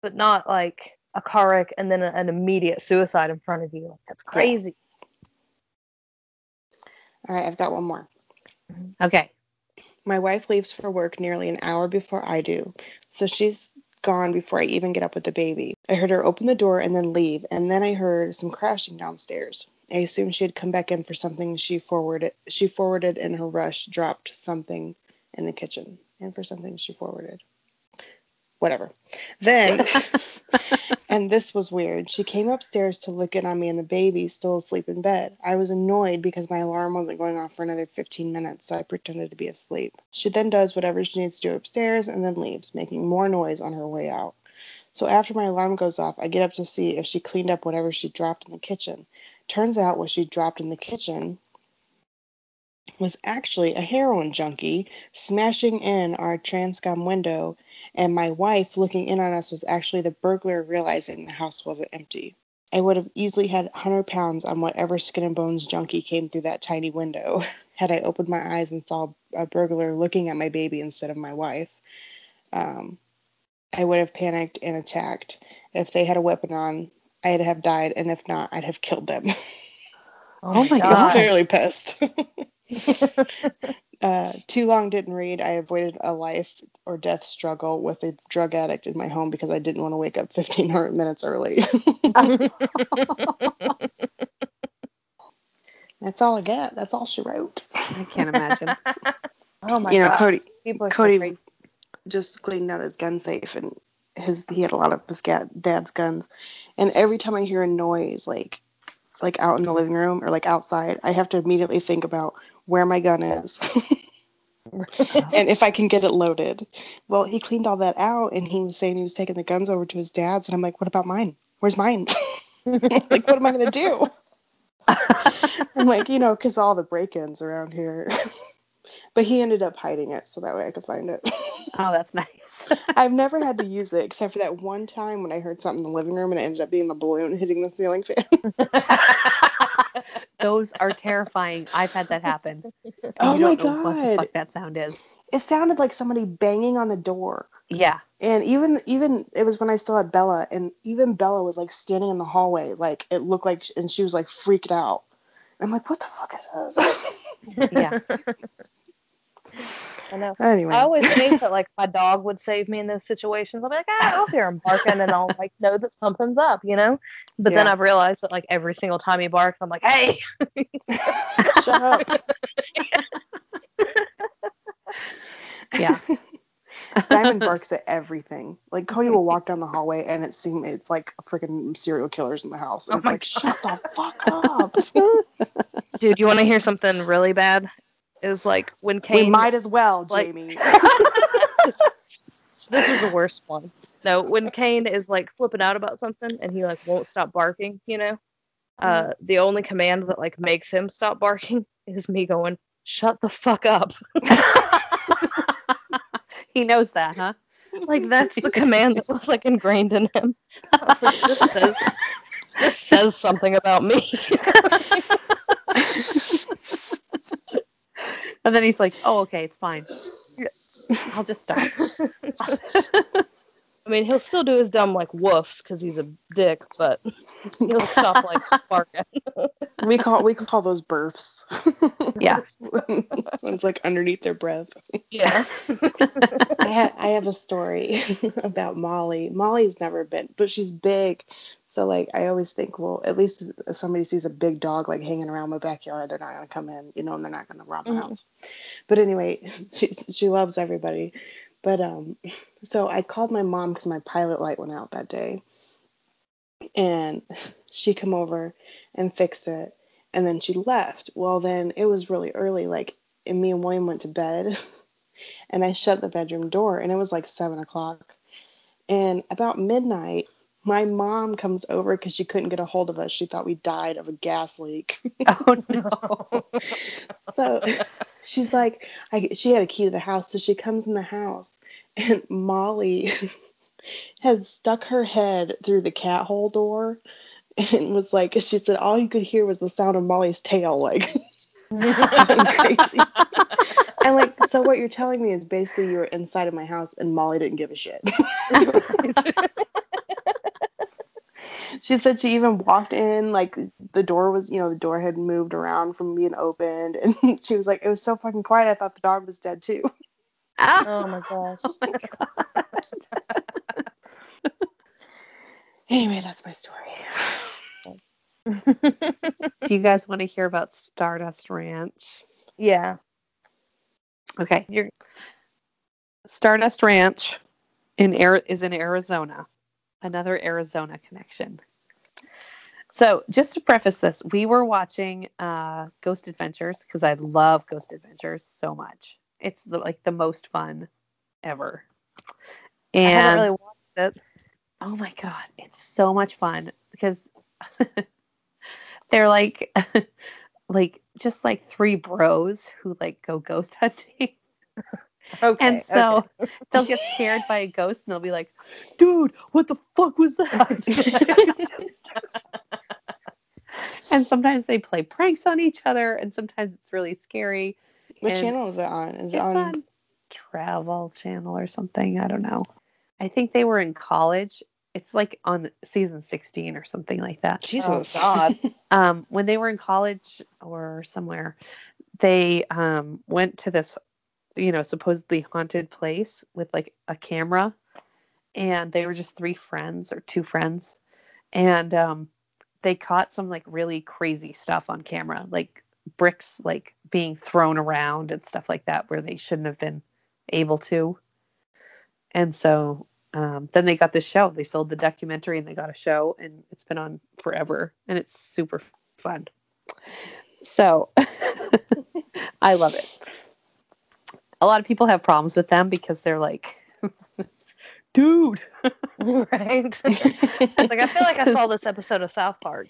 But not like a car wreck and then an immediate suicide in front of you. Like, that's crazy. all right, I've got one more. Okay. My wife leaves for work nearly an hour before I do, so she's gone before I even get up with the baby. I heard her open the door and then leave, and then I heard some crashing downstairs. I assumed she had come back in for something she forwarded. She forwarded in her rush, dropped something in the kitchen, and for something she forwarded. Whatever. Then, <laughs> and this was weird. She came upstairs to look in on me and the baby still asleep in bed. I was annoyed because my alarm wasn't going off for another 15 minutes, so I pretended to be asleep. She then does whatever she needs to do upstairs and then leaves, making more noise on her way out. So after my alarm goes off, I get up to see if she cleaned up whatever she dropped in the kitchen. Turns out what she dropped in the kitchen was actually a heroin junkie smashing in our transom window and my wife looking in on us was actually the burglar realizing the house wasn't empty. I would have easily had 100 pounds on whatever skin and bones junkie came through that tiny window <laughs> had I opened my eyes and saw a burglar looking at my baby instead of my wife. Um, I would have panicked and attacked. If they had a weapon on, I'd have died, and if not, I'd have killed them. <laughs> Oh my god! I was clearly pissed. <laughs> <laughs> uh, too long didn't read. I avoided a life or death struggle with a drug addict in my home because I didn't want to wake up 1500 minutes early. <laughs> That's all I got. That's all she wrote. I can't imagine. <laughs> Oh my you know, god. Cody People are so Cody just cleaned out his gun safe and his he had a lot of his dad's guns. And every time I hear a noise like like out in the living room or like outside, I have to immediately think about where my gun is. <laughs> and if I can get it loaded. Well, he cleaned all that out and he was saying he was taking the guns over to his dad's and I'm like, "What about mine? Where's mine?" <laughs> like, what am I going to do? <laughs> I'm like, you know, cuz all the break-ins around here. but he ended up hiding it so that way I could find it. Oh, that's nice. I've never had to use it except for that one time when I heard something in the living room and it ended up being the balloon hitting the ceiling fan. Those are terrifying. I've had that happen. <laughs> Oh you my don't know what the fuck that sound is. It sounded like somebody banging on the door. Yeah. And even even it was when I still had Bella, and even Bella was like standing in the hallway, like it looked like, and she was like freaked out. I'm like, what the fuck is this? <laughs> Yeah. <laughs> I know. Anyway, I always think that like my <laughs> dog would save me in those situations. I'll be like, ah, I'll hear him barking and I'll like know that something's up, you know? But then I've realized that like every single time he barks, I'm like, hey, <laughs> shut up. <laughs> Yeah. Diamond barks at everything. Like Cody will walk down the hallway and it seems it's like freaking serial killers in the house. And Oh it's like, shut the fuck up. dude, you want to hear something really bad? Is like when Kane. we might as well, like- Jamie. <laughs> this is the worst one. No, when Kane is like flipping out about something and he like won't stop barking, you know, uh, the only command that like makes him stop barking <laughs> is me going, "Shut the fuck up." <laughs> he knows that, huh? like that's the command that was like ingrained in him. Like, this says, this says something about me. And then he's like, "Oh, okay, it's fine. I'll just stop." <laughs> I mean, he'll still do his dumb like woofs because he's a dick, but he'll stop like <laughs> barking. we call we call those burfs. <laughs> Yeah. it's like underneath their breath. Yeah. I ha- I have a story about Molly. Molly's never been, but she's big. So like I always think, well, at least if somebody sees a big dog like hanging around my backyard, they're not gonna come in, you know, and they're not gonna rob my Mhm. house. But anyway, <laughs> she she loves everybody. But um, <laughs> so I called my mom because my pilot light went out that day, and she come over and fix it, and then she left. Well, then it was really early, like, and me and William went to bed, <laughs> and I shut the bedroom door, and it was like seven o'clock, and about midnight. My mom comes over because she couldn't get a hold of us. She thought we died of a gas leak. <laughs> Oh no. <laughs> so she's like I, she had a key to the house so she comes in the house and molly <laughs> had stuck her head through the cat hole door and was like she said all you could hear was the sound of molly's tail like crazy and like so what you're telling me is basically you were inside of my house and molly didn't give a shit she said she even walked in like the door was you know the door had moved around from being opened and <laughs> she was like it was so fucking quiet i thought the dog was dead too oh, oh my gosh. <laughs> anyway that's my story <laughs> Do you guys want to hear about Stardust Ranch? yeah. Okay, you're Stardust Ranch in Ari- is in Arizona. Another Arizona connection. So, just to preface this, we were watching uh, Ghost Adventures because I love Ghost Adventures so much. It's the, like the most fun ever. I haven't really watched it. Oh my god, it's so much fun because <laughs> they're like <laughs> like just like three bros who like go ghost hunting. Okay. and so they'll get scared by a ghost and they'll be like, "Dude, what the fuck was that?" <laughs> and sometimes they play pranks on each other and sometimes it's really scary. what And channel is it on is It's it on, on Travel Channel or something, I don't know. I think they were in college. It's like on season 16 or something like that. jesus Oh, God. <laughs> um, when they were in college or somewhere, they um, went to this, you know, supposedly haunted place with like a camera, and they were just three friends or two friends, and um, they caught some like really crazy stuff on camera, like bricks like being thrown around and stuff like that, where they shouldn't have been able to. And so um, then they got this show. They sold the documentary and they got a show, and it's been on forever, and it's super fun. So <laughs> I love it. A lot of people have problems with them because they're like, <laughs> dude, <laughs> right. <laughs> It's like I feel like I saw this episode of South Park.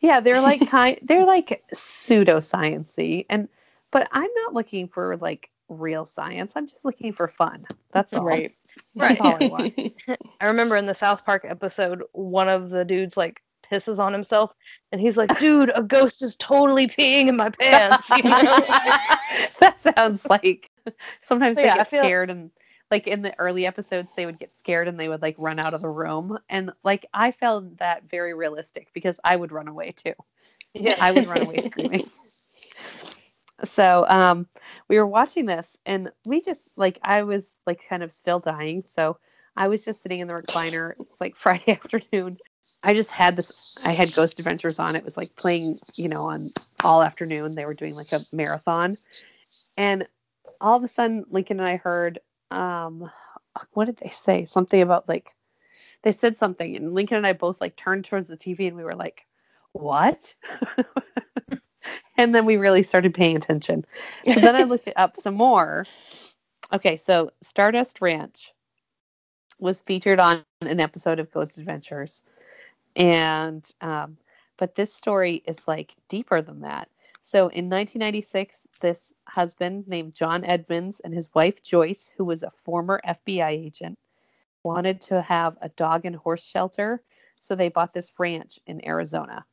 yeah, they're like kind, they're like pseudosciency, and but I'm not looking for like real science. I'm just looking for fun. That's all. right That's all I want. <laughs> I remember in the South Park episode, one of the dudes like pisses on himself, and he's like, "Dude, a ghost is totally peeing in my pants." You know? that sounds like sometimes So, they yeah, I get feel- scared and like in the early episodes they would get scared and they would like run out of the room and like I found that very realistic because I would run away too. Yeah. I would run away screaming. <laughs> so um, we were watching this, and we just like I was like kind of still dying, so I was just sitting in the recliner. It's like <laughs> Friday afternoon. I just had this. I had Ghost Adventures on. It was like playing, you know, on all afternoon. They were doing like a marathon, and all of a sudden, Lincoln and I heard, um, what did they say? Something about like they said something, and Lincoln and I both like turned towards the TV, and we were like, "What?" <laughs> and then we really started paying attention. So then I looked it up some more. Okay, so Stardust Ranch was featured on an episode of Ghost Adventures, and um, but this story is like deeper than that. So in 1996, this husband named John Edmonds and his wife Joyce, who was a former FBI agent, wanted to have a dog and horse shelter, so they bought this ranch in Arizona.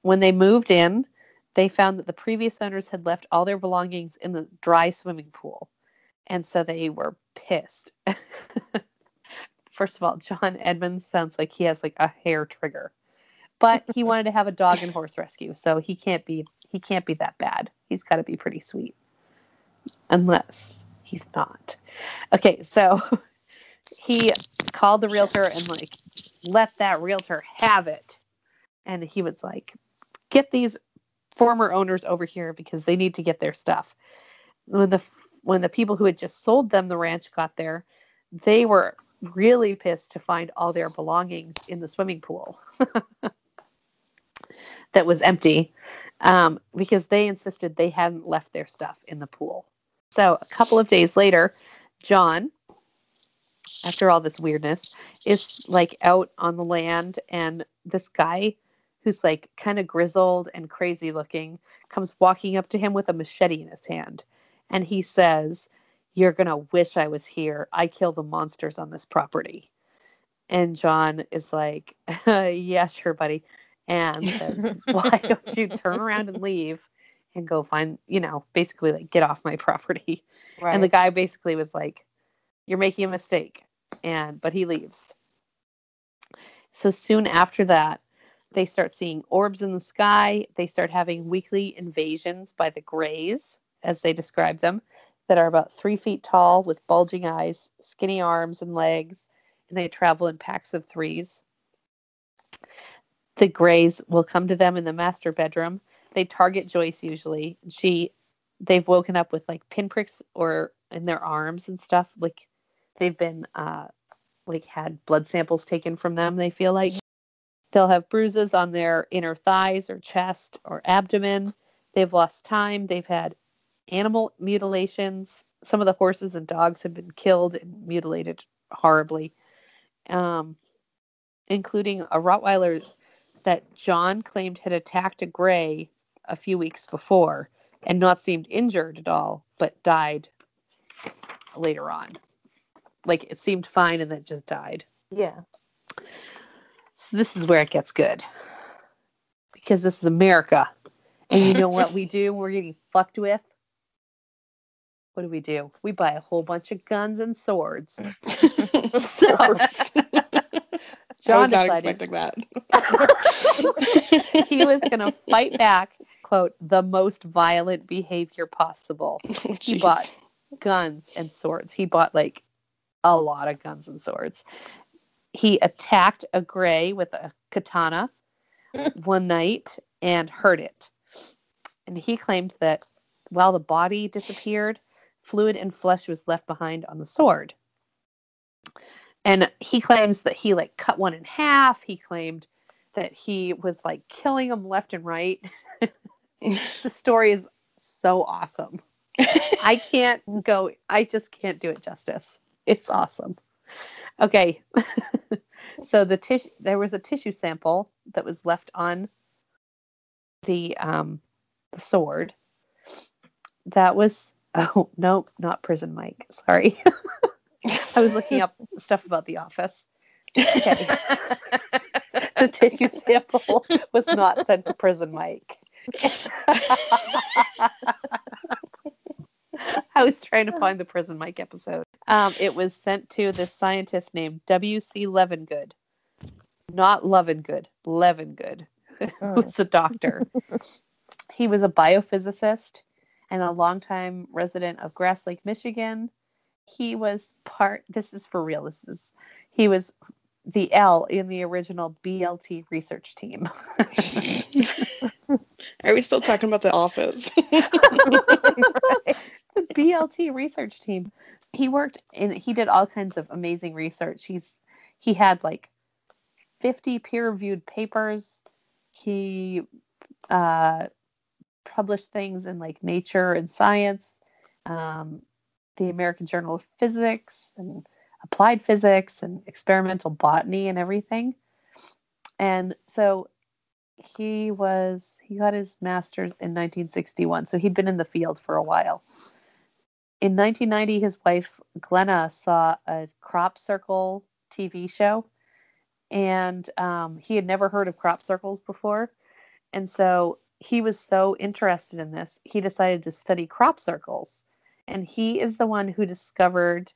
When they moved in, they found that the previous owners had left all their belongings in the dry swimming pool. And so they were pissed. <laughs> First of all, John Edmonds sounds like he has like a hair trigger. But he wanted to have a dog and horse rescue, so he can't be he can't be that bad. He's got to be pretty sweet. Unless he's not. Okay, so <laughs> he called the realtor and like let that realtor have it. And he was like, "Get these former owners over here because they need to get their stuff." When the when the people who had just sold them the ranch got there, they were really pissed to find all their belongings in the swimming pool <laughs> that was empty um, because they insisted they hadn't left their stuff in the pool. So a couple of days later, John, after all this weirdness, is like out on the land, and this guy who's like kind of grizzled and crazy looking comes walking up to him with a machete in his hand and he says, You're going to wish I was here. I kill the monsters on this property. And John is like, <laughs> uh, Yeah, sure, buddy. And says, <laughs> <laughs> Why don't you turn around and leave and go find, you know, basically like get off my <laughs> property? Right. And the guy basically was like, You're making a mistake. And, but he leaves. So soon after that, they start seeing orbs in the sky. They start having weekly invasions by the Greys as they describe them, that are about three feet tall with bulging eyes, skinny arms and legs, and they travel in packs of threes. The Greys will come to them in the master bedroom. They target Joyce usually. She, they've woken up with like pinpricks or in their arms and stuff. Like they've been, uh, like had blood samples taken from them. They feel like they'll have bruises on their inner thighs or chest or abdomen. They've lost time. They've had animal mutilations. Some of the horses and dogs have been killed and mutilated horribly, um, including a Rottweiler that John claimed had attacked a gray a few weeks before and not seemed injured at all, but died later on. Like it seemed fine and then just died. Yeah. So this is where it gets good. Because this is America. And you know what we do? <laughs> We're getting fucked with what do we do? We buy a whole bunch of guns and swords. <laughs> Swords. <laughs> I was not decided expecting that. <laughs> <laughs> he was going to fight back, quote, the most violent behavior possible. <laughs> Oh, He bought guns and swords. He bought like a lot of guns and swords. He attacked a gray with a katana one night and hurt it. And he claimed that while the body disappeared, fluid and flesh was left behind on the sword. And he claims that he like cut one in half. He claimed that he was like killing them left and right. <laughs> the story is so awesome. <laughs> I can't go, I just can't do it justice. It's awesome. Okay. <laughs> so the tissue there was a tissue sample that was left on the um the sword. That was oh no, not prison Mike. Sorry. I was looking up stuff about the office. Okay. <laughs> the tissue sample was not sent to prison Mike. <laughs> I was trying to find the prison Mike episode. Um, it was sent to this scientist named W.C. Levengood. Not Lovengood, Levengood, <laughs> who's a doctor. he was a biophysicist and a longtime resident of Grass Lake, Michigan. He was part. This is for real. This is he was the L in the original BLT research team. <laughs> Are we still talking about the office? <laughs> the BLT research team. He worked in he did all kinds of amazing research. He's he had like 50 peer-reviewed papers. He uh, published things in like Nature and Science, um, the American Journal of Physics, and Applied Physics, and experimental botany, and everything. And so he was he got his master's in 1961 so he'd been in the field for a while. In 1990 his wife glenna saw a crop circle tv show. And um, he had never heard of crop circles before. And so he was so interested in this he decided to study crop circles and he is the one who discovered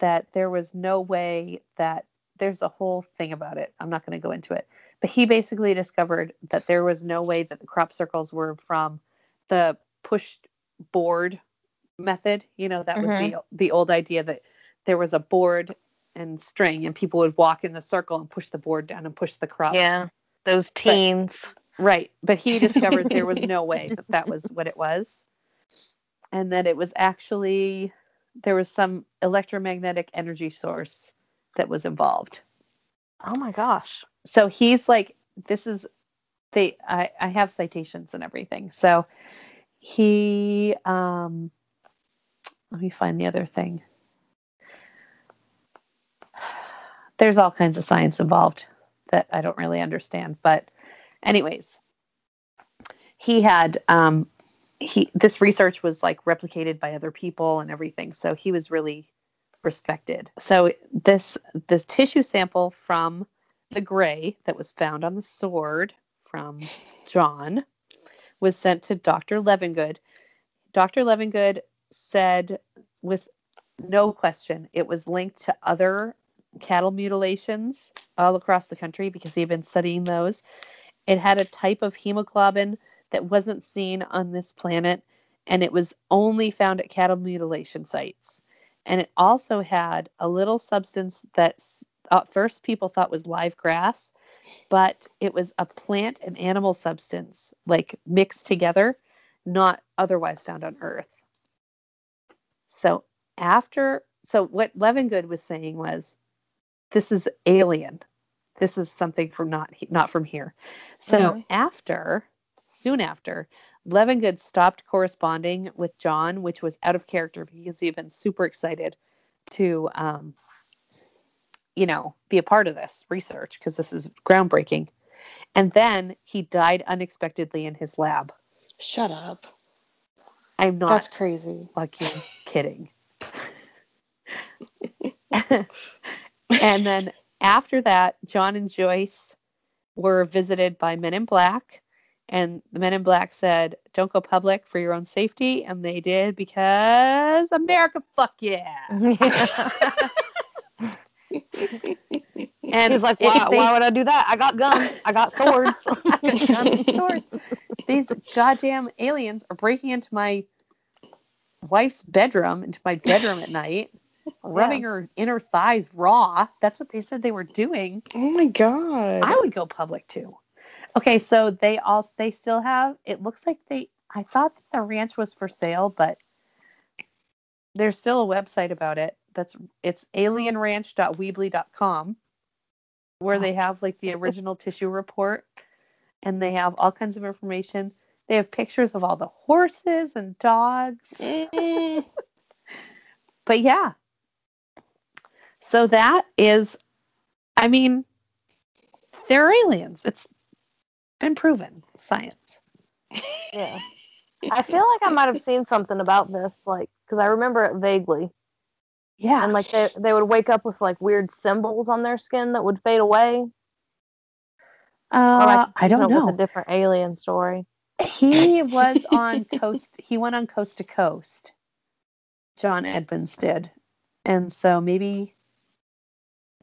that there was no way that there's a whole thing about it i'm not going to go into it but he basically discovered that there was no way that the crop circles were from the pushed board method. You know, that was the mm-hmm. the old idea that there was a board and string and people would walk in the circle and push the board down and push the crop. Yeah, those teens. Right. But he discovered there was <laughs> no way that that was what it was. And that it was actually there was some electromagnetic energy source that was involved. Oh my gosh. so he's like this is they I, I have citations and everything so he um let me find the other thing there's all kinds of science involved that i don't really understand but anyways he had um he this research was like replicated by other people and everything so he was really respected so this this tissue sample from the gray that was found on the sword from John was sent to Dr. Levengood. Dr. Levengood said, with no question, it was linked to other cattle mutilations all across the country because he had been studying those. It had a type of hemoglobin that wasn't seen on this planet, and it was only found at cattle mutilation sites. And it also had a little substance that at first people thought was live grass, but it was a plant and animal substance, like mixed together, not otherwise found on Earth. So after, so what Levengood was saying was, this is alien. This is something from not not from here. So Mhm. after, soon after, Levengood stopped corresponding with John, which was out of character because he had been super excited to um, you know, be a part of this research because this is groundbreaking. And then he died unexpectedly in his lab. Shut up. I'm not That's crazy. fucking <laughs> kidding. and then after that, John and Joyce were visited by Men in Black. And the Men in Black said, Don't go public for your own safety. And they did because America, fuck yeah. And <laughs> He's like, why, they- why would I do that? I got guns. I got swords. <laughs> Guns and swords. These goddamn aliens are breaking into my wife's bedroom, into my bedroom at night, <laughs> rubbing her inner thighs raw. That's what they said they were doing. Oh my god. I would go public too. Okay, so they all they still have. It looks like they. I thought that the ranch was for sale, but there's still a website about it. That's it's alienranch.weebly.com, where they have like the original tissue report, and they have all kinds of information. They have pictures of all the horses and dogs. <laughs> But yeah. So that is, I mean, they're aliens. It's been proven, science. yeah. <laughs> I feel like I might have seen something about this, like, because I remember it vaguely. Yeah. And like they they would wake up with like weird symbols on their skin that would fade away. uh, Or like I don't confusing it know. With a different alien story. He was on <laughs> coast. He went on coast to coast. John Edmonds did, and so maybe.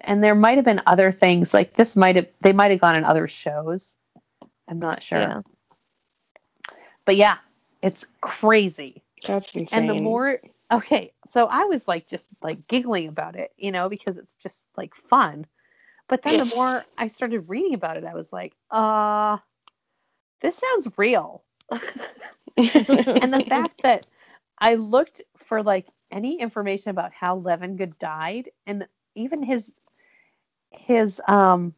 And there might have been other things like this. Might have they might have gone in other shows. I'm not sure. Yeah. But yeah, it's crazy. That's insane. And the more okay, so I was like just like giggling about it, you know, because it's just like fun. But then the more I started reading about it, I was like, uh, this sounds real. <laughs> and the fact <laughs> that I looked for like any information about how Levengood died, and even his his um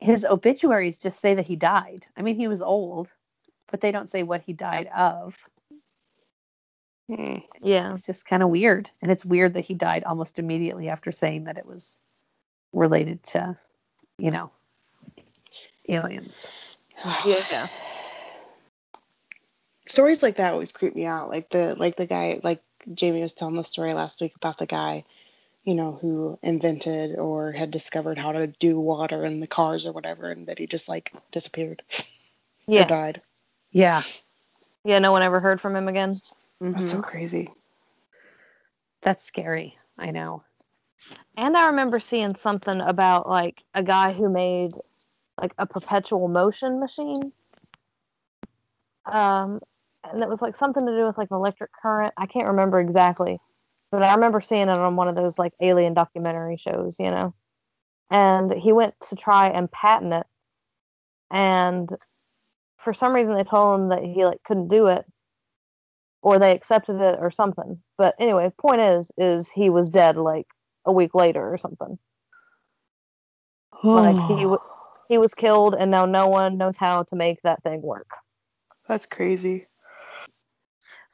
his obituaries just say that he died. I mean, he was old, but they don't say what he died of. Hmm. Yeah. It's just kind of weird, and it's weird that he died almost immediately after saying that it was related to, you know, aliens. <sighs> Yeah. Stories like that always creep me out. Like the like the guy like Jamie was telling the story last week about the guy, you know, who invented or had discovered how to do water in the cars or whatever, and that he just like disappeared <laughs> or Yeah. died. Yeah, Yeah. No one ever heard from him again. That's so Mhm. crazy. that's scary. I know. And I remember seeing something about like a guy who made like a perpetual motion machine. Um, and it was like something to do with like an electric current. I can't remember exactly, but I remember seeing it on one of those like alien documentary shows, you know. And he went to try and patent it, and for some reason they told him that he like couldn't do it, or they accepted it or something. But anyway, point is, is he was dead like a week later or something. Like he <sighs> w- he was killed, and now no one knows how to make that thing work. That's crazy.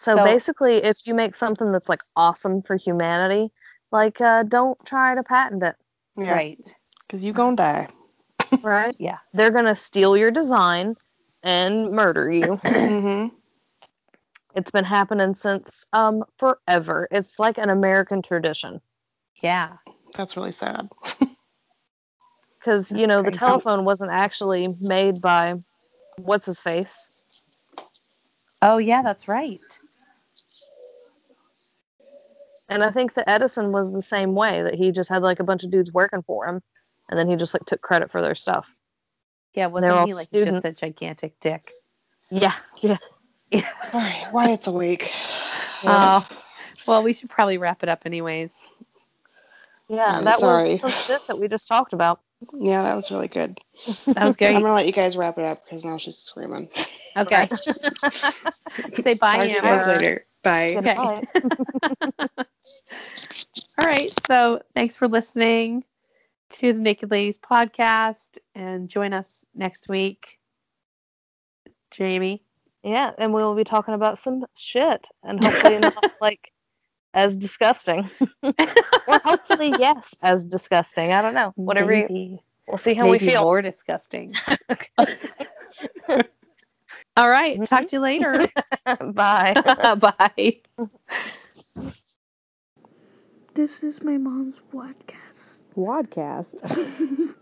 So, So- basically, if you make something that's like awesome for humanity, like uh, don't try to patent it, Yeah. Right. Because you're gonna die. right? <laughs> Yeah. They're gonna steal your design and murder you. <laughs> hmm it's been happening since um forever. It's like an American tradition Yeah. That's really sad. <laughs> because you know the crazy. telephone wasn't actually made by what's his face. Oh yeah, that's right. And I think that Edison was the same way that he just had like a bunch of dudes working for him, and then he just like took credit for their stuff. Yeah, wasn't all he like just a students. gigantic dick? Yeah, yeah. Yeah. All right, Wyatt's awake. <sighs> Oh, well, we should probably wrap it up anyways. Yeah, Right, that sorry. was some shit that we just talked about. Yeah, that was really good. That was good. I'm gonna let you guys wrap it up because now she's screaming. Okay. <laughs> <laughs> Say bye, Talk to you guys Amber. later. Bye. Okay. <laughs> All right. So thanks for listening to the Naked Ladies podcast and join us next week. Jamie. Yeah, and we will be talking about some shit, and hopefully not like as disgusting, <laughs> or hopefully yes, as disgusting. I don't know. Whatever. You, Maybe, we'll see how we maybe feel. more disgusting. <laughs> All right. Mm-hmm. Talk to you later. <laughs> Bye. Bye. This is my mom's podcast. Wadcast.